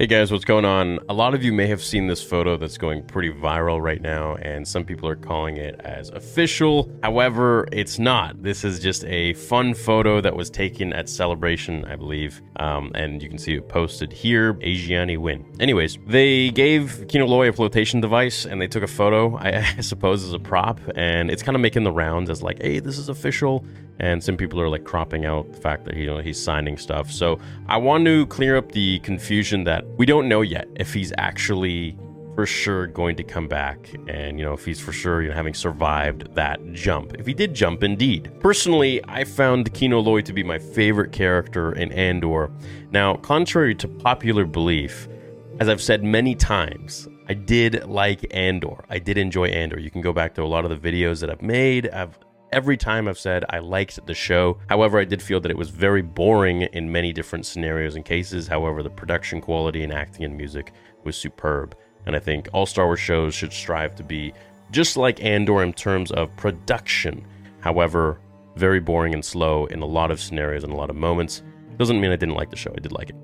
Hey guys, what's going on? A lot of you may have seen this photo that's going pretty viral right now, and some people are calling it as official. However, it's not. This is just a fun photo that was taken at Celebration, I believe, um, and you can see it posted here. Asiani win. Anyways, they gave Kino Loy a flotation device, and they took a photo, I, I suppose, as a prop, and it's kind of making the rounds as like, hey, this is official. And some people are like cropping out the fact that you know he's signing stuff. So I want to clear up the confusion that we don't know yet if he's actually for sure going to come back and you know if he's for sure you know having survived that jump. If he did jump indeed. Personally i found kino loy to be my favorite character in andor. Now contrary to popular belief as i've said many times i did like andor. I did enjoy andor. You can go back to a lot of the videos that i've made. I've Every time I've said I liked the show. However, I did feel that it was very boring in many different scenarios and cases. However, the production quality and acting and music was superb. And I think all Star Wars shows should strive to be just like Andor in terms of production. However, very boring and slow in a lot of scenarios and a lot of moments. Doesn't mean I didn't like the show. I did like it.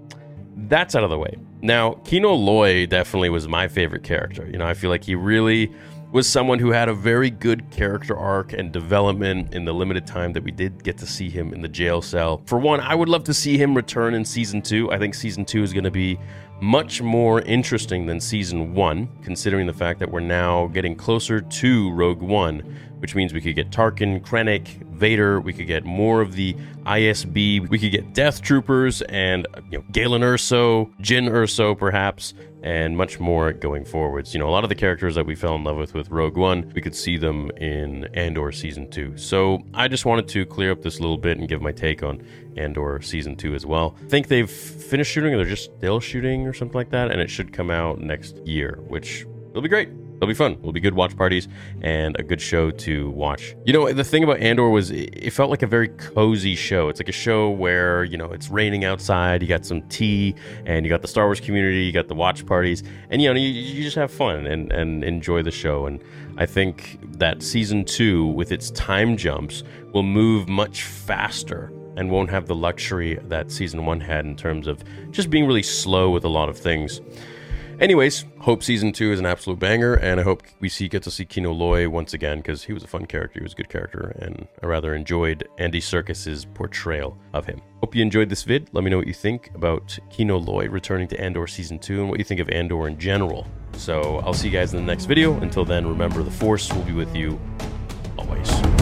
That's out of the way. Now, Kino Loy definitely was my favorite character. You know, I feel like he really was someone who had a very good character arc and development in the limited time that we did get to see him in the jail cell. For one, I would love to see him return in season two. I think season two is going to be much more interesting than season one, considering the fact that we're now getting closer to Rogue One, which means we could get Tarkin, Krennic, Vader, we could get more of the ISB, we could get Death Troopers and you know, Galen Erso, Jyn Erso perhaps, and much more going forwards. You know, a lot of the characters that we fell in love with with Rogue One, we could see them in Andor season 2. So, I just wanted to clear up this little bit and give my take on Andor season 2 as well. I think they've finished shooting or they're just still shooting or something like that and it should come out next year, which will be great. It'll be fun. It'll be good watch parties and a good show to watch. You know, the thing about Andor was it felt like a very cozy show. It's like a show where, you know, it's raining outside, you got some tea, and you got the Star Wars community, you got the watch parties, and, you know, you, you just have fun and, and enjoy the show. And I think that season two, with its time jumps, will move much faster and won't have the luxury that season one had in terms of just being really slow with a lot of things. Anyways, hope season two is an absolute banger, and I hope we see get to see Kino Loy once again because he was a fun character. He was a good character, and I rather enjoyed Andy Serkis's portrayal of him. Hope you enjoyed this vid. Let me know what you think about Kino Loy returning to Andor season two, and what you think of Andor in general. So I'll see you guys in the next video. Until then, remember the Force will be with you always.